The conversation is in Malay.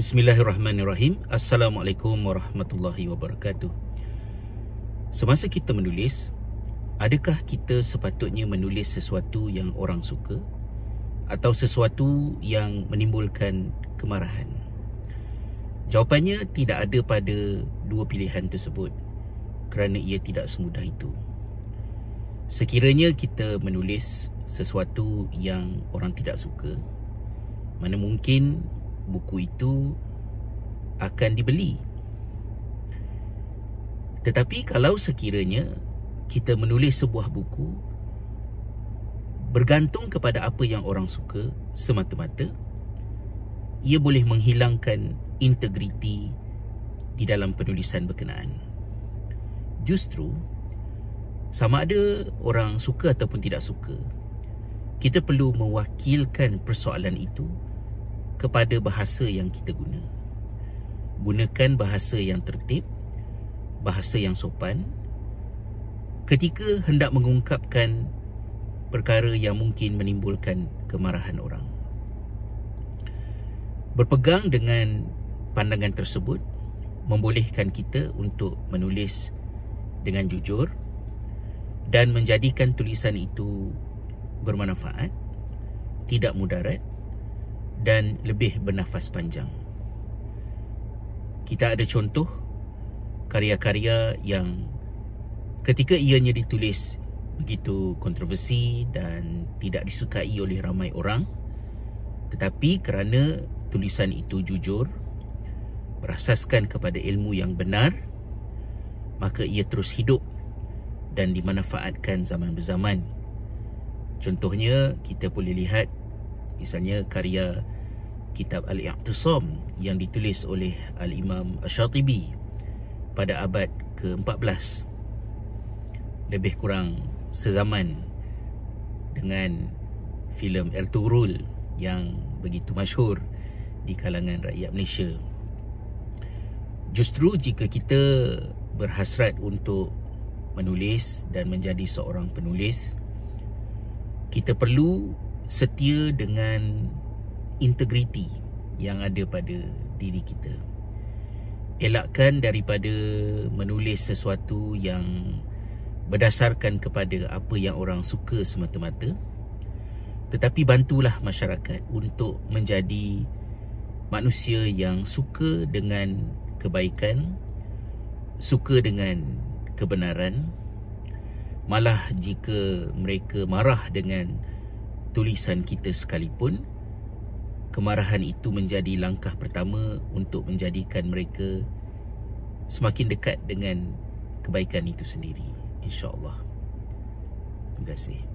Bismillahirrahmanirrahim. Assalamualaikum warahmatullahi wabarakatuh. Semasa kita menulis Adakah kita sepatutnya menulis sesuatu yang orang suka Atau sesuatu yang menimbulkan kemarahan? Jawapannya tidak ada pada dua pilihan tersebut Kerana ia tidak semudah itu. Sekiranya kita menulis sesuatu yang orang tidak suka Mana mungkin buku itu akan dibeli. Tetapi kalau sekiranya kita menulis sebuah buku bergantung kepada apa yang orang suka semata-mata, ia boleh menghilangkan integriti di dalam penulisan berkenaan. Justru, sama ada orang suka ataupun tidak suka, kita perlu mewakilkan persoalan itu kepada bahasa yang kita guna. Gunakan bahasa yang tertib, bahasa yang sopan ketika hendak mengungkapkan perkara yang mungkin menimbulkan kemarahan orang. Berpegang dengan pandangan tersebut membolehkan kita untuk menulis dengan jujur dan menjadikan tulisan itu bermanfaat, tidak mudarat dan lebih bernafas panjang. Kita ada contoh karya-karya yang ketika ianya ditulis begitu kontroversi dan tidak disukai oleh ramai orang tetapi kerana tulisan itu jujur berasaskan kepada ilmu yang benar maka ia terus hidup dan dimanfaatkan zaman berzaman contohnya kita boleh lihat misalnya karya kitab Al-I'tisam yang ditulis oleh Al-Imam Ash-Shatibi pada abad ke-14 lebih kurang sezaman dengan filem Ertugrul yang begitu masyhur di kalangan rakyat Malaysia. Justru jika kita berhasrat untuk menulis dan menjadi seorang penulis kita perlu setia dengan integriti yang ada pada diri kita. Elakkan daripada menulis sesuatu yang berdasarkan kepada apa yang orang suka semata-mata. Tetapi bantulah masyarakat untuk menjadi manusia yang suka dengan kebaikan, suka dengan kebenaran. Malah jika mereka marah dengan tulisan kita sekalipun kemarahan itu menjadi langkah pertama untuk menjadikan mereka semakin dekat dengan kebaikan itu sendiri. Insyaallah. Terima kasih